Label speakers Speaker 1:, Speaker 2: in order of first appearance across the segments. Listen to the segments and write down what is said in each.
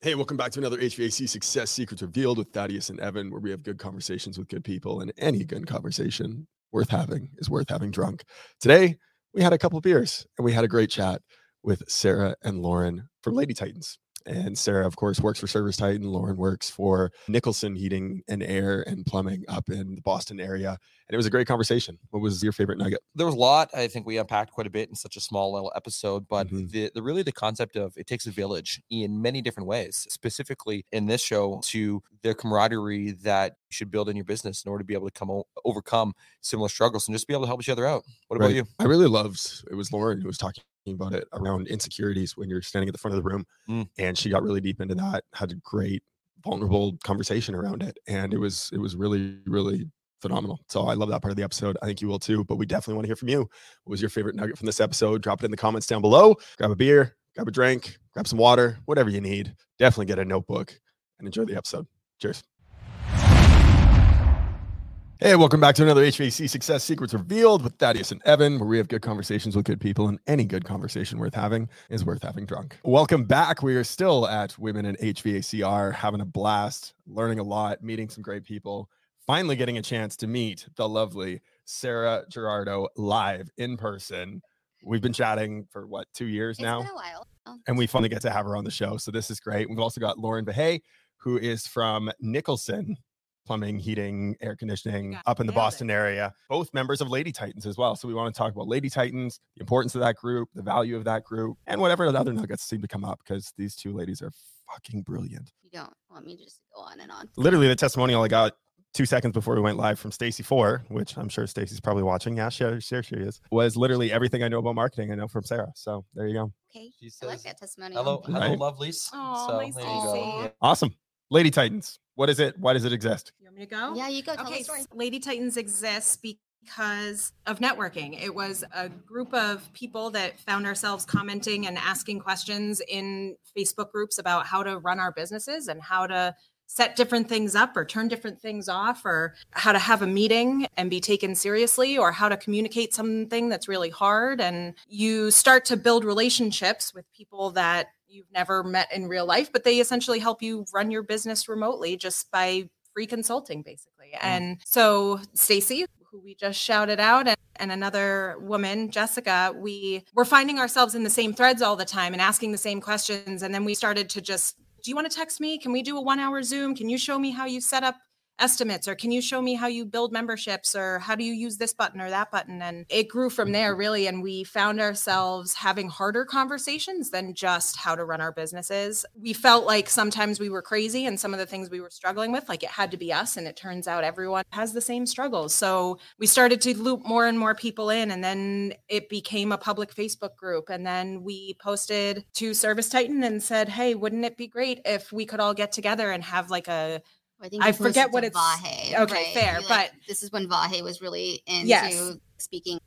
Speaker 1: Hey, welcome back to another HVAC Success Secrets Revealed with Thaddeus and Evan, where we have good conversations with good people, and any good conversation worth having is worth having drunk. Today, we had a couple beers and we had a great chat with Sarah and Lauren from Lady Titans. And Sarah, of course, works for Service Titan. Lauren works for Nicholson Heating and Air and Plumbing up in the Boston area. And it was a great conversation. What was your favorite nugget?
Speaker 2: there was a lot i think we unpacked quite a bit in such a small little episode but
Speaker 1: Mhm.
Speaker 2: the, the really the concept of it takes a village in many different ways specifically in this show to the camaraderie that you should build in your business in order to be able to come o- overcome similar struggles and just be able to help each other out what about
Speaker 1: Right.
Speaker 2: you
Speaker 1: I really loved it was Lauren who was talking about it around insecurities when you're standing at the front of the room.
Speaker 2: Mm.
Speaker 1: And she got really deep into that, had a great vulnerable conversation around it. And it was it was really, really phenomenal. So I love that part of the episode. I think you will too. But we definitely want to hear from you. What was your favorite nugget from this episode? Drop it in the comments down below. Grab a beer, grab a drink, grab some water, whatever you need. Definitely get a notebook and enjoy the episode. Cheers. Hey, welcome back to another HVAC Success Secrets Revealed with Thaddeus and Evan, where we have good conversations with good people, and any good conversation worth having is worth having drunk. Welcome back. We are still at Women in HVACR, having a blast, learning a lot, meeting some great people, finally getting a chance to meet the lovely Sarah Ghirardo live in person. We've been chatting for what, two years
Speaker 3: It's
Speaker 1: now?
Speaker 3: been a while.
Speaker 1: And we finally get to have her on the show. So this is great. We've also got Lauren Vahey, who is from Nicholson Plumbing, Heating, Air Conditioning
Speaker 4: got
Speaker 1: up in the
Speaker 4: nailed it.
Speaker 1: Boston area. Both members of Lady Titans as well. So we want to talk about Lady Titans, the importance of that group, the value of that group, and whatever other nuggets seem to come up because these two ladies are fucking brilliant.
Speaker 3: you don't want me to just go on and on.
Speaker 1: Literally, the testimonial I got two seconds before we went live from Stacy Four, which I'm sure Stacy's probably watching. Yeah, sure, sure she is. Was literally everything I know about marketing I know from Sarah. So there you go.
Speaker 3: Okay.
Speaker 2: she
Speaker 3: I like
Speaker 2: says
Speaker 3: that testimony.
Speaker 2: hello hello
Speaker 1: Right.
Speaker 2: lovelies
Speaker 4: Aw,
Speaker 2: so
Speaker 4: nice
Speaker 2: there
Speaker 4: to
Speaker 2: you go
Speaker 3: see.
Speaker 2: Yeah.
Speaker 1: Awesome. Lady Titans. What is it? Why does it exist?
Speaker 4: To go?
Speaker 3: Yeah, you go
Speaker 4: okay. Lady Titans exists because of networking. It was a group of people that found ourselves commenting and asking questions in Facebook groups about how to run our businesses and how to set different things up or turn different things off or how to have a meeting and be taken seriously or how to communicate something that's really hard and you start to build relationships with people that you've never met in real life but they essentially help you run your business remotely just by free consulting basically mm. and so stacy who we just shouted out and, and another woman jessica we were finding ourselves in the same threads all the time and asking the same questions. And then we started to just do you want to text me? Can we do a one hour zoom? Can you show me how you set up estimates or can you show me how you build memberships or how do you use this button or that button? And it grew from there mm-hmm. really and we found ourselves having harder conversations than just how to run our businesses. We felt like sometimes we were crazy and some of the things we were struggling with like it had to be us and it turns out everyone has the same struggles. So we started to loop more and more people in and then it became a public facebook group. And then we posted to service titan and said hey wouldn't it be great if we could all get together and have like a
Speaker 3: I, think
Speaker 4: I forget what it's-
Speaker 3: Vahe,
Speaker 4: okay,
Speaker 3: right?
Speaker 4: fair,
Speaker 3: You,
Speaker 4: but-
Speaker 3: this is when Vahe was really into
Speaker 4: Yes.
Speaker 3: speaking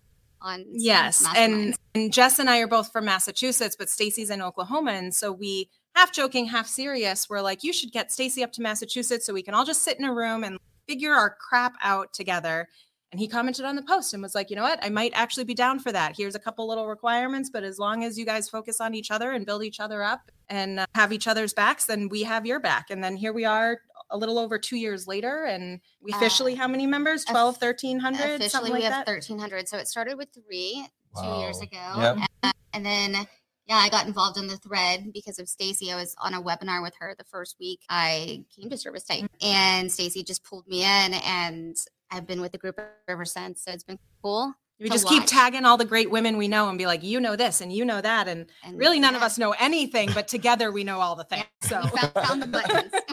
Speaker 3: on.
Speaker 4: Yes, and and Jess and I are both from Massachusetts, but Stacy's in Oklahoma, and so we half joking, half serious. We're like, you should get Stacy up to Massachusetts so we can all just sit in a room and figure our crap out together. And he commented on the post and was like, you know what? I might actually be down for that. Here's a couple little requirements, but as long as you guys focus on each other and build each other up and uh, have each other's backs, then we have your back. And then here we are a little over two years later. And we officially,
Speaker 3: Uh,
Speaker 4: how many members?
Speaker 3: off-
Speaker 4: 12, 1300,
Speaker 3: officially
Speaker 4: something
Speaker 3: we
Speaker 4: like
Speaker 3: have
Speaker 4: that?
Speaker 3: 1300. So it started with three two years ago.
Speaker 2: Yep.
Speaker 3: And, and then, yeah, I got involved in the thread because of Stacy. I was on a webinar with her the first week I came to Service Titan, and Stacy just pulled me in, and I've been with the group ever since. So it's been cool.
Speaker 4: We
Speaker 3: to
Speaker 4: just keep tagging all the great women we know and be like, you know this and you know that. And
Speaker 3: And
Speaker 4: really, none of us know anything, but together we know all the things. So,
Speaker 3: found, found the buttons.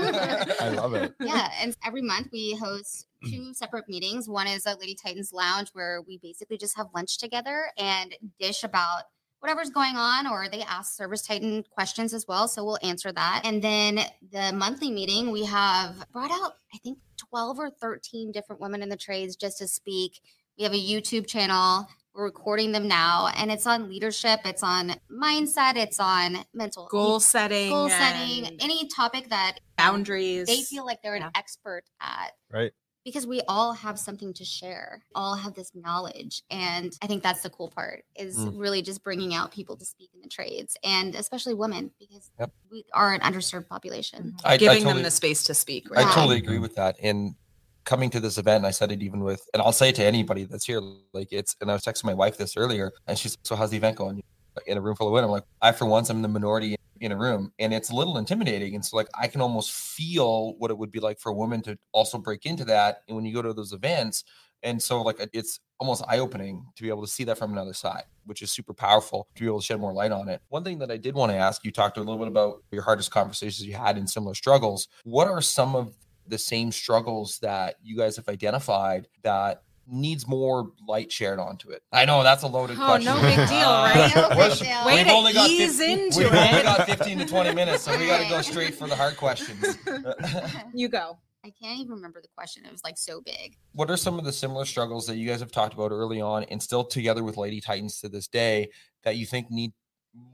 Speaker 1: I love it.
Speaker 3: yeah, and every month we host two separate meetings. One is a Lady Titans Lounge where we basically just have lunch together and dish about whatever's going on, or they ask Service Titan questions as well. So we'll answer that. And then the monthly meeting, we have brought out, I think, 12 or 13 different women in the trades just to speak. We have a YouTube channel. We're recording them now, and it's on leadership, it's on mindset, it's on mental
Speaker 4: goal setting,
Speaker 3: goal setting, any topic that
Speaker 4: boundaries.
Speaker 3: they feel like they're an
Speaker 4: Yeah.
Speaker 3: expert at.
Speaker 1: Right.
Speaker 3: because we all have something to share, all have this knowledge. And I think that's the cool part is
Speaker 2: Mm.
Speaker 3: really just bringing out people to speak in the trades and especially women because
Speaker 2: Yep.
Speaker 3: we are an underserved population.
Speaker 2: I- I
Speaker 4: Giving
Speaker 2: totally-
Speaker 4: them the space to speak. right?
Speaker 2: I
Speaker 3: Yeah.
Speaker 2: totally agree with that. And coming to this event, and I said it even with, and I'll say it to anybody that's here, like it's, and I was texting my wife this earlier, and she's, so how's the event going? In a room full of women, I'm like, I for once I'm the minority in a room, and it's a little intimidating. And so, like, I can almost feel what it would be like for a woman to also break into that. And when you go to those events, and so like it's almost eye opening to be able to see that from another side, which is super powerful to be able to shed more light on it. One thing that I did want to ask you talked a little bit about your hardest conversations you had in similar struggles. What are some of the same struggles that you guys have identified that needs more light shared onto it? I know that's a loaded
Speaker 4: Oh,
Speaker 2: question.
Speaker 4: no big deal,
Speaker 2: Uh,
Speaker 4: right?
Speaker 3: No big
Speaker 2: we're-
Speaker 3: deal.
Speaker 4: Way
Speaker 2: we've
Speaker 4: to
Speaker 2: only got
Speaker 4: ease
Speaker 2: 15
Speaker 4: into
Speaker 2: We've only got 15 to 20 minutes, so we got to go straight for the hard questions.
Speaker 4: You go.
Speaker 3: I can't even remember the question. It was like so big.
Speaker 2: what are some of the similar struggles that you guys have talked about early on and still together with Lady Titans to this day that you think need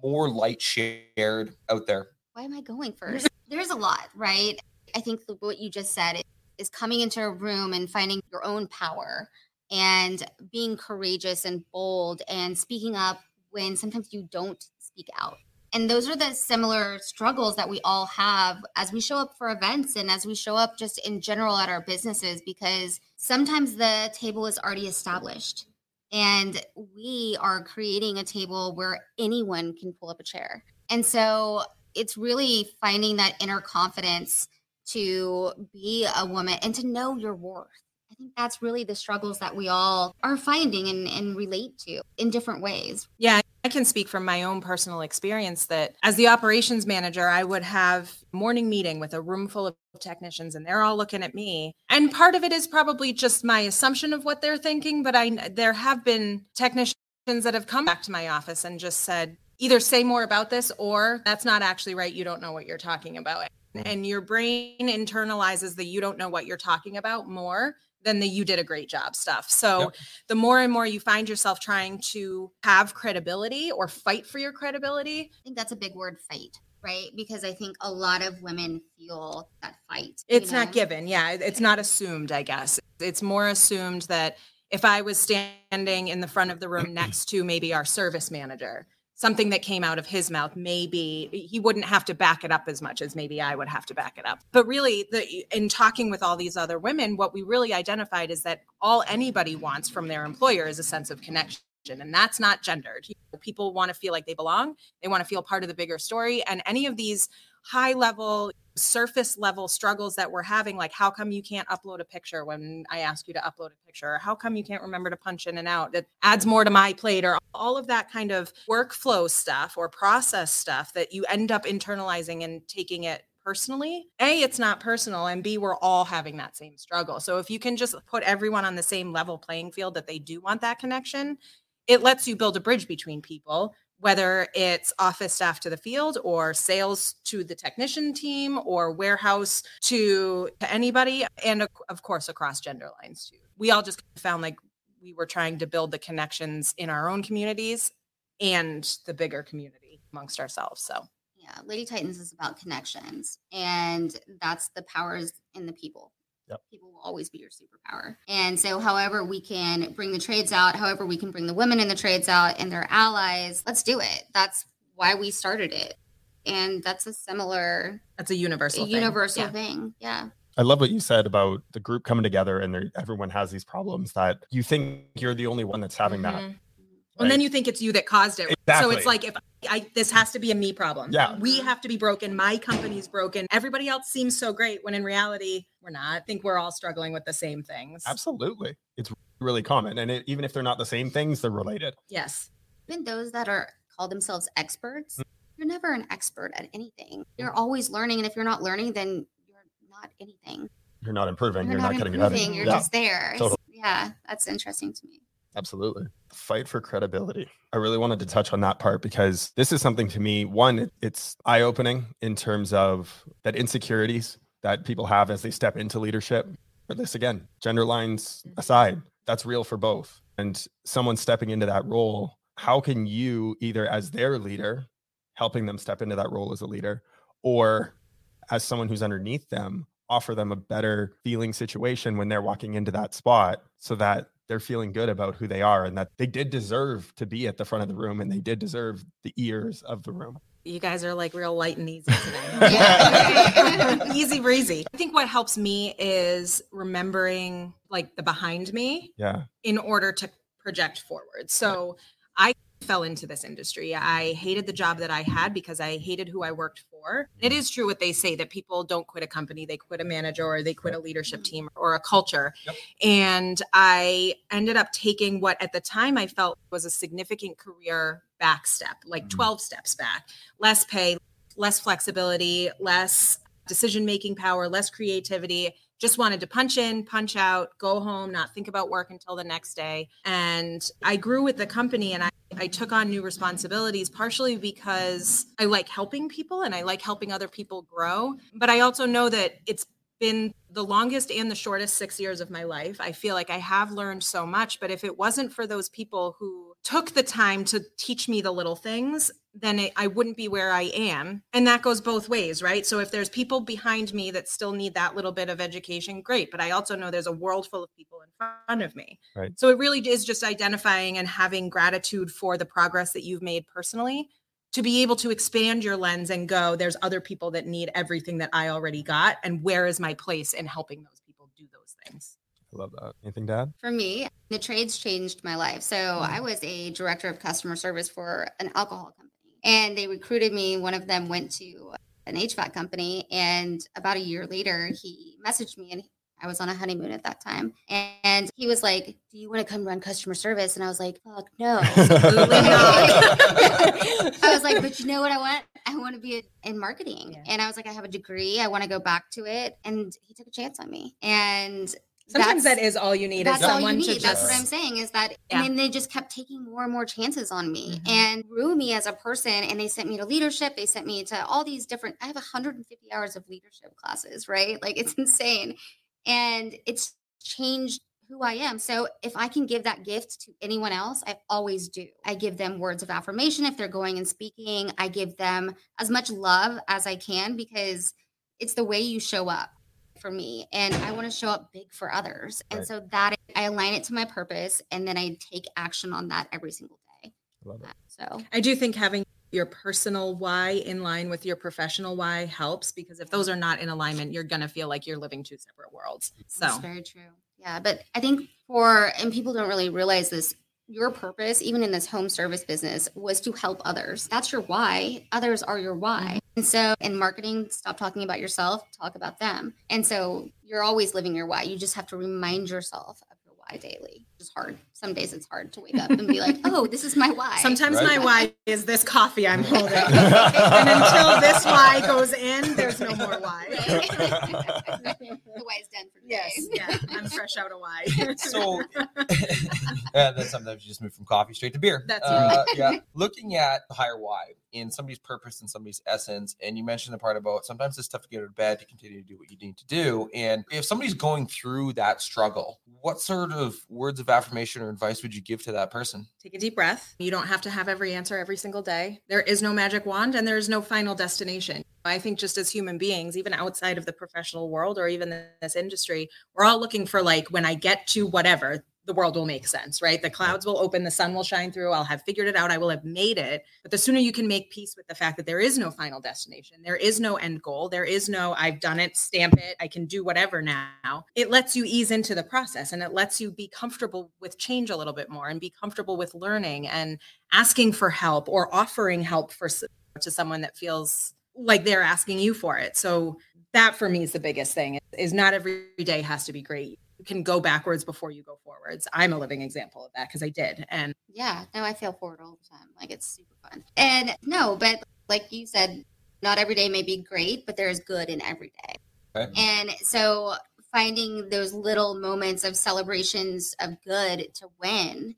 Speaker 2: more light shared out there?
Speaker 3: Why am I going first? There's a lot, right? I think what you just said is coming into a room and finding your own power and being courageous and bold and speaking up when sometimes you don't speak out. And those are the similar struggles that we all have as we show up for events and as we show up just in general at our businesses because sometimes the table is already established and we are creating a table where anyone can pull up a chair. And so it's really finding that inner confidence to be a woman and to know your worth. I think that's really the struggles that we all are finding and, and relate to in different ways.
Speaker 4: Yeah, I can speak from my own personal experience that as the operations manager, I would have morning meeting with a room full of technicians and they're all looking at me. And part of it is probably just my assumption of what they're thinking, but I there have been technicians that have come back to my office and just said either say more about this or that's not actually right, you don't know what you're talking about. Mm-hmm. And your brain internalizes the you don't know what you're talking about more than the you did a great job stuff. So
Speaker 2: Yep.
Speaker 4: the more and more you find yourself trying to have credibility or fight for your credibility,
Speaker 3: I think that's a big word fight, right? Because I think a lot of women feel that fight. you
Speaker 4: it's not given. Yeah, it's not assumed, I guess. It's more assumed that if I was standing in the front of the room next to maybe our service manager, something that came out of his mouth maybe he wouldn't have to back it up as much as maybe I would have to back it up. But really the in talking with all these other women what we really identified is that all anybody wants from their employer is a sense of connection and that's not gendered. People want to feel like they belong. They want to feel part of the bigger story and any of these high level surface level struggles that we're having like how come you can't upload a picture when i ask you to upload a picture? Or how come you can't remember to punch in and out? That adds more to my plate or all of that kind of workflow stuff or process stuff that you end up internalizing and taking it personally. A it's not personal and b we're all having that same struggle. So if you can just put everyone on the same level playing field that they do want that connection it lets you build a bridge between people whether it's office staff to the field or sales to the technician team or warehouse to, to anybody and of- course across gender lines too we all just found like we were trying to build the connections in our own communities and the bigger community amongst ourselves so
Speaker 3: Yeah, Lady Titans is about connections, and that's the powers in the people.
Speaker 1: Yep.
Speaker 3: People will always be your superpower. And so, however, we can bring the trades out, however, we can bring the women in the trades out and their allies, let's do it. That's why we started it. And that's a similar
Speaker 4: that's a universal thing.
Speaker 3: universal
Speaker 4: Yeah.
Speaker 3: thing. Yeah.
Speaker 1: I love what you said about the group coming together and everyone has these problems that you think you're the only one that's having that.
Speaker 4: Mm-hmm. And then you think it's you that caused it. So it's like if I this has to be a me problem.
Speaker 1: Yeah.
Speaker 4: We have to be broken. My company's broken. Everybody else seems so great when in reality we're not. I think we're all struggling with the same things.
Speaker 1: Absolutely. It's really common. And it, even if they're not the same things, they're related.
Speaker 4: Yes.
Speaker 3: Even those that are call themselves experts,
Speaker 1: Mm.
Speaker 3: you're never an expert at anything. You're always learning. And if you're not learning, then you're not anything.
Speaker 1: You're not improving.
Speaker 3: You're,
Speaker 1: You're,
Speaker 3: not,
Speaker 1: not, getting better.
Speaker 3: You're
Speaker 1: Yeah,
Speaker 3: just there.
Speaker 1: Totally.
Speaker 3: Yeah, that's interesting to me.
Speaker 1: Absolutely. Fight for credibility. I really wanted to touch on that part because this is something to me, one, it's eye opening in terms of that insecurities that people have as they step into leadership. But this again, gender lines aside, that's real for both. And someone stepping into that role, how can you either as their leader, helping them step into that role as a leader, or as someone who's underneath them, offer them a better feeling situation when they're walking into that spot so that they're feeling good about who they are and that they did deserve to be at the front of the room and they did deserve the ears of the room.
Speaker 4: You guys are like real light and easy today.
Speaker 3: Yeah.
Speaker 4: easy breezy. I think what helps me is remembering like the behind me
Speaker 1: Yeah.
Speaker 4: in order to project forward. So I fell into this industry. I hated the job that I had because I hated who I worked for. It is true what they say that people don't quit a company, they quit a manager or they quit a leadership team or a culture.
Speaker 2: Yep.
Speaker 4: And I ended up taking what at the time I felt was a significant career back step, like
Speaker 1: Mhm.
Speaker 4: 12 steps back. Less pay, less flexibility, less decision making power, less creativity. Just wanted to punch in, punch out, go home, not think about work until the next day. And I grew with the company and I, I took on new responsibilities partially because I like helping people and I like helping other people grow. But I also know that it's been the longest and the shortest six years of my life. I feel like I have learned so much. But if it wasn't for those people who took the time to teach me the little things, then it, I wouldn't be where I am. And that goes both ways, right? So if there's people behind me that still need that little bit of education, great. But I also know there's a world full of people in front of me.
Speaker 1: Right.
Speaker 4: So it really is just identifying and having gratitude for the progress that you've made personally to be able to expand your lens and go, there's other people that need everything that I already got. And where is my place in helping those people do those things?
Speaker 1: I love that. Anything, Dad?
Speaker 3: For me, the trades changed my life. So hmm. I was a director of customer service for an alcohol company, and they recruited me. One of them went to an HVAC company, and about a year later, he messaged me, and I was on a honeymoon at that time, and he was like, "Do you want to come run customer service?" And I was like, "Fuck no."
Speaker 4: Absolutely not.
Speaker 3: I was like, but you know what I want? I want to be in marketing.
Speaker 4: Yeah.
Speaker 3: And I was like, I have a degree. I want to go back to it. And he took a chance on me. And
Speaker 4: Sometimes
Speaker 3: that's-
Speaker 4: that is all you need.
Speaker 3: that's
Speaker 4: is
Speaker 3: all
Speaker 4: someone
Speaker 3: you need. That's
Speaker 4: just
Speaker 3: what I'm saying is that,
Speaker 4: Yeah.
Speaker 3: and then they just kept taking more and more chances on me
Speaker 4: Mhm.
Speaker 3: and grew me as a person. And they sent me to leadership. They sent me to all these different, I have 150 hours of leadership classes, right? Like it's insane. And it's changed who I am. So if I can give that gift to anyone else, I always do. I give them words of affirmation if they're going and speaking. I give them as much love as I can because it's the way you show up for me and I want to show up big for others. And
Speaker 1: Right.
Speaker 3: so that I align it to my purpose and then I take action on that every single day.
Speaker 1: I love it.
Speaker 3: So
Speaker 4: I do think having your personal why in line with your professional why helps because if those are not in alignment, you're going to feel like you're living two separate worlds. So,
Speaker 3: That's very true. Yeah, but I think for and people don't really realize this. Your purpose, even in this home service business, was to help others. That's your why. Others are your why. And so in marketing, stop talking about yourself, talk about them. And so you're always living your why. You just have to remind yourself of your why daily. It's hard. Some days it's hard to wake up and be like, oh, this is my why.
Speaker 4: sometimes
Speaker 2: Right.
Speaker 4: my why is this coffee I'm holding. and until this why goes in, there's no more why.
Speaker 3: Right? the why is done for today.
Speaker 4: Yes, yeah, I'm fresh out of why.
Speaker 2: So, and then sometimes you just move from coffee straight to beer.
Speaker 4: That's
Speaker 2: uh, yeah. Looking at the higher why in somebody's purpose and somebody's essence, and you mentioned the part about sometimes it's tough to get out of bed to continue to do what you need to do. And if somebody's going through that struggle, what sort of words of affirmation or advice would you give to that person?
Speaker 4: Take a deep breath. You don't have to have every answer every single day. There is no magic wand and there is no final destination. I think just as human beings, even outside of the professional world or even this industry, we're all looking for like when I get to whatever, the world will make sense, right? The clouds will open, the sun will shine through. I'll have figured it out. I will have made it. But the sooner you can make peace with the fact that there is no final destination, there is no end goal, there is no I've done it, stamp it, I can do whatever now. It lets you ease into the process and it lets you be comfortable with change a little bit more and be comfortable with learning and asking for help or offering help for to someone that feels like they're asking you for it. So that for me is the biggest thing is not every day has to be great. You can go backwards before you go forwards. I'm a living example of that because I did. And
Speaker 3: Yeah, no, I fail forward all the time. Like it's super fun. And no, but like you said, not every day may be great, but there is good in every day.
Speaker 2: Okay.
Speaker 3: And so finding those little moments of celebrations of good to win,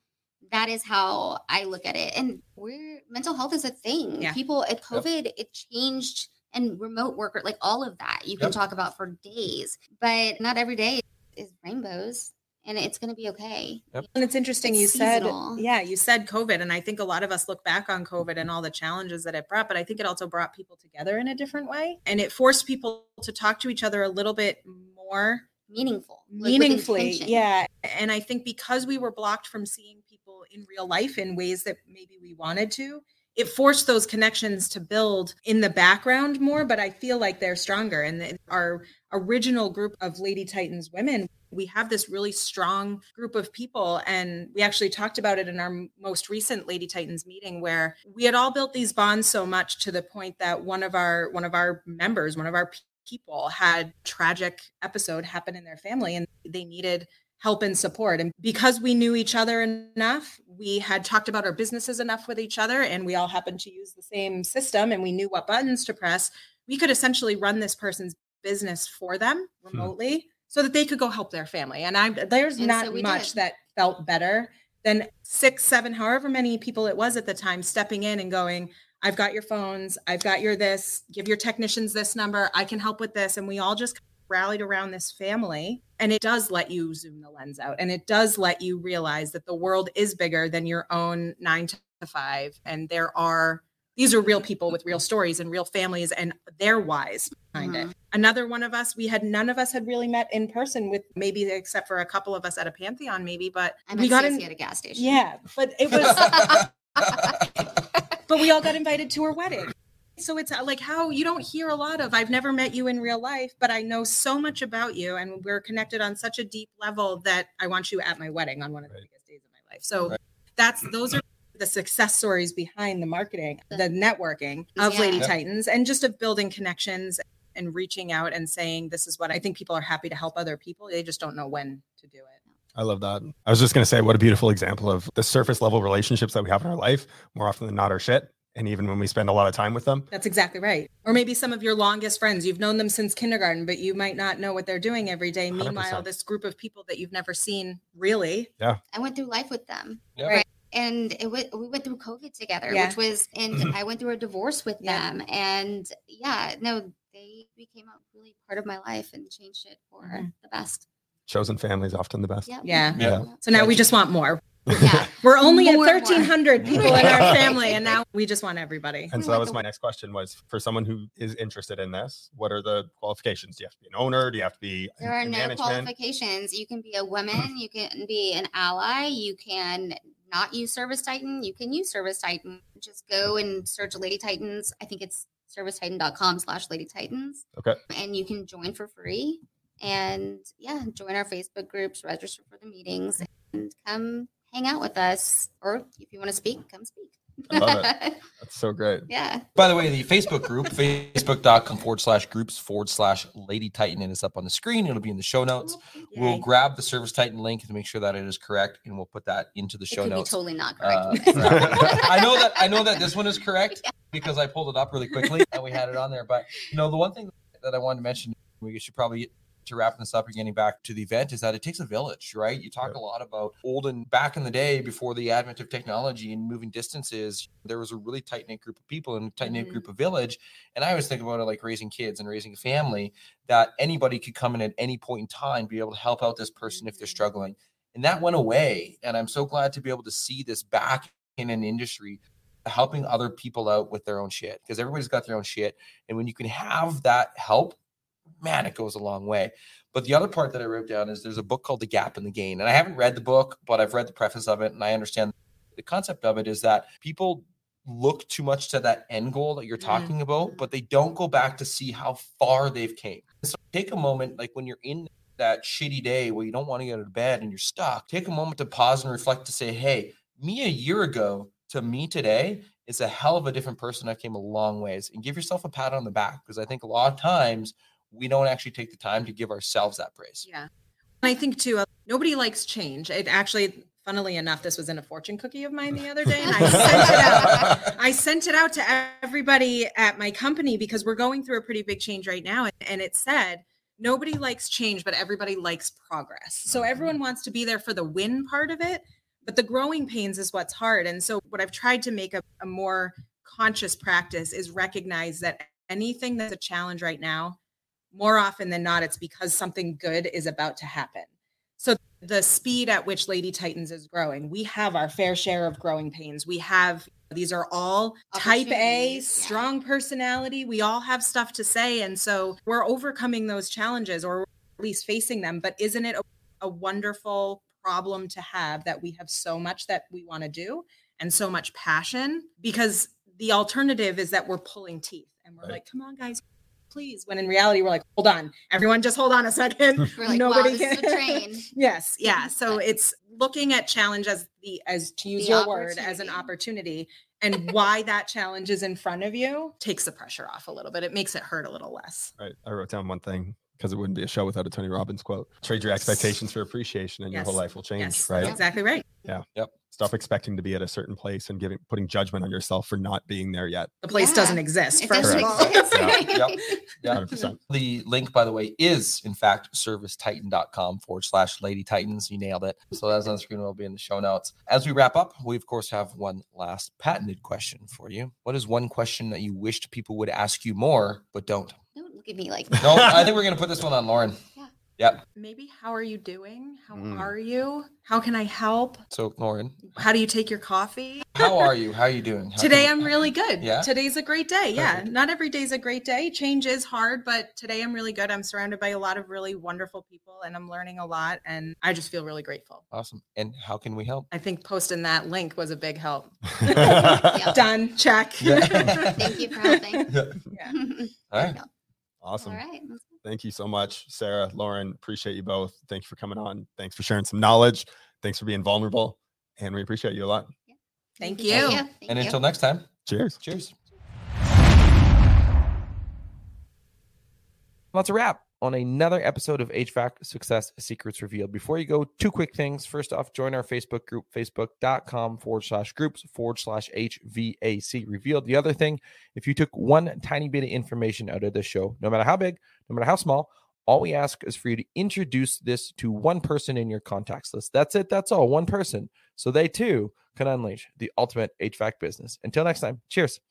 Speaker 3: that is how I look at it. And we're mental health is a thing.
Speaker 4: Yeah.
Speaker 3: People at COVID, it changed and remote worker, like all of that you can
Speaker 2: Yep.
Speaker 3: talk about for days, but not every day is rainbows and it's going to be okay.
Speaker 4: And it's interesting
Speaker 3: It's
Speaker 4: you said, yeah, you said COVID. And I think a lot of us look back on COVID and all the challenges that it brought, but I think it also brought people together in a different way. And it forced people to talk to each other a little bit more
Speaker 3: Meaningful.
Speaker 4: meaningfully.
Speaker 3: intention.
Speaker 4: yeah. And I think because we were blocked from seeing people in real life in ways that maybe we wanted to, it forced those connections to build in the background more. But I feel like they're stronger. And our original group of Lady Titans women, we have this really strong group of people. And we actually talked about it in our most recent Lady Titans meeting where we had all built these bonds so much to the point that one of our one of our members, one of our people had tragic episode happen in their family and they needed help and support and because we knew each other enough we had talked about our businesses enough with each other and we all happened to use the same system and we knew what buttons to press we could essentially run this person's business for them
Speaker 1: Hmm.
Speaker 4: remotely so that they could go help their family and i there's
Speaker 3: And
Speaker 4: not
Speaker 3: so
Speaker 4: much
Speaker 3: did.
Speaker 4: that felt better than six seven however many people it was at the time stepping in and going I've got your phones. I've got your this. Give your technicians this number. I can help with this. And we all just rallied around this family. And it does let you zoom the lens out. And it does let you realize that the world is bigger than your own nine to five. And there are, these are real people with real stories and real families, and they're wise behind it. Mm-hmm. Another one of us, we had none of us had really met in person with maybe except for a couple of us at a Pantheon, maybe, but
Speaker 3: I
Speaker 4: we got in.
Speaker 3: at a gas station.
Speaker 4: Yeah, but it was but we all got invited to her wedding. So it's uh, like how you don't hear a lot of I've never met you in real life, but I know so much about you and we're connected on such a deep level that I want you at my wedding on one of the
Speaker 1: Right.
Speaker 4: biggest days of my life. So
Speaker 1: Right.
Speaker 4: that's those are the success stories behind the marketing, the networking of
Speaker 3: Yeah.
Speaker 4: Lady
Speaker 1: Yeah.
Speaker 4: Titans and just of building connections and reaching out and saying this is what I think people are happy to help other people. They just don't know when to do it.
Speaker 1: I love that. I was just going to say, what a beautiful example of the surface level relationships that we have in our life. More often than not, are shit. And even when we spend a lot of time with them,
Speaker 4: That's exactly right. Or maybe some of your longest friends, you've known them since kindergarten, but you might not know what they're doing every day. Meanwhile,
Speaker 1: 100%.
Speaker 4: this group of people that you've never seen really.
Speaker 3: I went through life with them.
Speaker 2: Yeah.
Speaker 4: Right.
Speaker 3: And it went, we went through COVID together,
Speaker 4: Yeah.
Speaker 3: which was, and I went through a divorce with
Speaker 4: Yeah.
Speaker 3: them. And yeah, no, they became a really part of my life and changed it for
Speaker 4: Mhm.
Speaker 3: the best.
Speaker 1: chosen family is often the best.
Speaker 3: Yeah.
Speaker 4: Yeah.
Speaker 1: Yeah.
Speaker 4: So now we just want more.
Speaker 3: Yeah.
Speaker 4: We're only at
Speaker 3: More more.
Speaker 4: 1,300 people in our family, and now we just want everybody.
Speaker 1: And so that was my next question was for someone who is interested in this, what are the qualifications? Do you have to be an owner? Do you have to be
Speaker 3: There
Speaker 1: in,
Speaker 3: are
Speaker 1: in
Speaker 3: no
Speaker 1: management?
Speaker 3: qualifications. You can be a woman, you can be an ally, you can not use Service Titan, you can use Service Titan. Just go and search Lady Titans. I think it's servicetitan.com slash Lady Titans.
Speaker 1: Okay.
Speaker 3: And you can join for free. And yeah, join our Facebook groups, register for the meetings, and come hang out with us. Or if you want to speak, come speak.
Speaker 1: I love That's so great.
Speaker 3: yeah.
Speaker 2: By the way, the Facebook group, facebook.com forward slash groups forward slash Lady Titan, and it's up on the screen. It'll be in the show notes. We'll grab the Service Titan link to make sure that it is correct, and we'll put that into the
Speaker 3: It
Speaker 2: show
Speaker 3: could
Speaker 2: notes.
Speaker 3: be totally not
Speaker 2: Uh,
Speaker 3: correct.
Speaker 2: I know that I know that this one is correct because I pulled it up really quickly and we had it on there. But you know, the one thing that I wanted to mention, we should probably get to wrapping this up and getting back to the event is that it takes a village, right? You talk
Speaker 1: Right.
Speaker 2: a lot about old and back in the day before the advent of technology and moving distances, there was a really tight knit group of people and a tight knit
Speaker 4: Mhm.
Speaker 2: group of village. And I always think about it like raising kids and raising a family that anybody could come in at any point in time, be able to help out this person if they're
Speaker 4: Mhm.
Speaker 2: struggling. And that went away. And I'm so glad to be able to see this back in an industry helping other people out with their own shit because everybody's got their own shit. And when you can have that help, man, it goes a long way. But the other part that I wrote down is there's a book called The Gap and the Gain. And I haven't read the book, but I've read the preface of it and I understand the concept of it is that people look too much to that end goal that you're
Speaker 4: Mhm.
Speaker 2: talking about, but they don't go back to see how far they've came. So take a moment, like when you're in that shitty day where you don't want to get out of bed and you're stuck, take a moment to pause and reflect to say, hey, me a year ago to me today is a hell of a different person. I came a long ways and give yourself a pat on the back because I think a lot of times we don't actually take the time to give ourselves that praise.
Speaker 4: Yeah. And I think too, uh, nobody likes change. It actually, funnily enough, this was in a fortune cookie of mine the other day, and I sent it out. I sent it out to everybody at my company because we're going through a pretty big change right now. And it said, nobody likes change, but everybody likes progress. So everyone wants to be there for the win part of it, but the growing pains is what's hard. And so what I've tried to make a, a more conscious practice is recognize that anything that's a challenge right now, more often than not, it's because something good is about to happen. So the speed at which Lady Titans is growing, we have our fair share of growing pains. We have These are all type A,
Speaker 3: yeah.
Speaker 4: strong personality. We all have stuff to say. And so we're overcoming those challenges or at least facing them. But isn't it a, a wonderful problem to have that we have so much that we want to do and so much passion? Because the alternative is that we're pulling teeth and we're
Speaker 1: Right.
Speaker 4: like, come on, guys. Please, when in reality, we're like, hold on, everyone, just hold on a second.
Speaker 3: We're like, wow, this is a train.
Speaker 4: Yes, yeah. So it's looking at challenge as the as to use
Speaker 3: The
Speaker 4: your word as an
Speaker 3: opportunity.
Speaker 4: opportunity and why that challenge is in front of you takes the pressure off a little bit. It makes it hurt a little less.
Speaker 1: Right. I wrote down one thing because it wouldn't be a show without a Tony Robbins quote. Trade your expectations for appreciation and your whole life will change.
Speaker 4: Yes,
Speaker 1: Right.
Speaker 4: that's exactly right.
Speaker 1: Stop expecting to be at a certain place and giving putting judgment on yourself for not being there yet.
Speaker 4: The place
Speaker 3: Yeah.
Speaker 4: doesn't exist.
Speaker 3: It
Speaker 4: First
Speaker 3: doesn't
Speaker 4: of all,
Speaker 3: exist.
Speaker 2: Yeah. Yeah.
Speaker 1: 100%.
Speaker 2: The link, by the way, is in fact servicetitan.com forward slash lady titans. You nailed it. So that's on the screen. Will be in the show notes. As we wrap up, we of course have one last patented question for you. What is one question that you wished people would ask you more, but don't?
Speaker 3: Don't look at me like
Speaker 2: No, I think we're going to put this one on Lauren.
Speaker 3: Yeah.
Speaker 2: Yep.
Speaker 4: maybe how are you doing? How
Speaker 1: Mm.
Speaker 4: are you? How can I help?
Speaker 2: So, Lauren,
Speaker 4: How do you take your coffee?
Speaker 2: how are you? How are you doing? How
Speaker 4: Today
Speaker 2: can-
Speaker 4: I'm really good.
Speaker 2: Yeah?
Speaker 4: Today's a great day. Yeah.
Speaker 2: Perfect.
Speaker 4: Not every day's a great day. Change is hard, but today I'm really good. I'm surrounded by a lot of really wonderful people and I'm learning a lot and I just feel really grateful.
Speaker 2: Awesome. And how can we help?
Speaker 4: I think posting that link was a big help.
Speaker 3: Yeah.
Speaker 4: Done. Check.
Speaker 2: Yeah.
Speaker 3: Thank you for helping.
Speaker 4: Yeah.
Speaker 2: All right.
Speaker 1: awesome.
Speaker 3: All right. let's-
Speaker 1: Thank you so much, Sarah, Lauren. Appreciate you both. Thank you for coming on. Thanks for sharing some knowledge. Thanks for being vulnerable. And we appreciate you a lot.
Speaker 4: Thank
Speaker 3: Thank
Speaker 4: you.
Speaker 3: Thank
Speaker 2: And
Speaker 3: you.
Speaker 2: until next time,
Speaker 1: Cheers.
Speaker 2: cheers. That's a wrap on another episode of HVAC Success Secrets Revealed. Before you go, two quick things. First off, join our Facebook group, facebook.com forward slash groups forward slash HVAC Revealed. The other thing, if you took one tiny bit of information out of this show, no matter how big, no matter how small, all we ask is for you to introduce this to one person in your contacts list. That's it. That's all. One person. So they too can unleash the ultimate HVAC business. Until next time, cheers.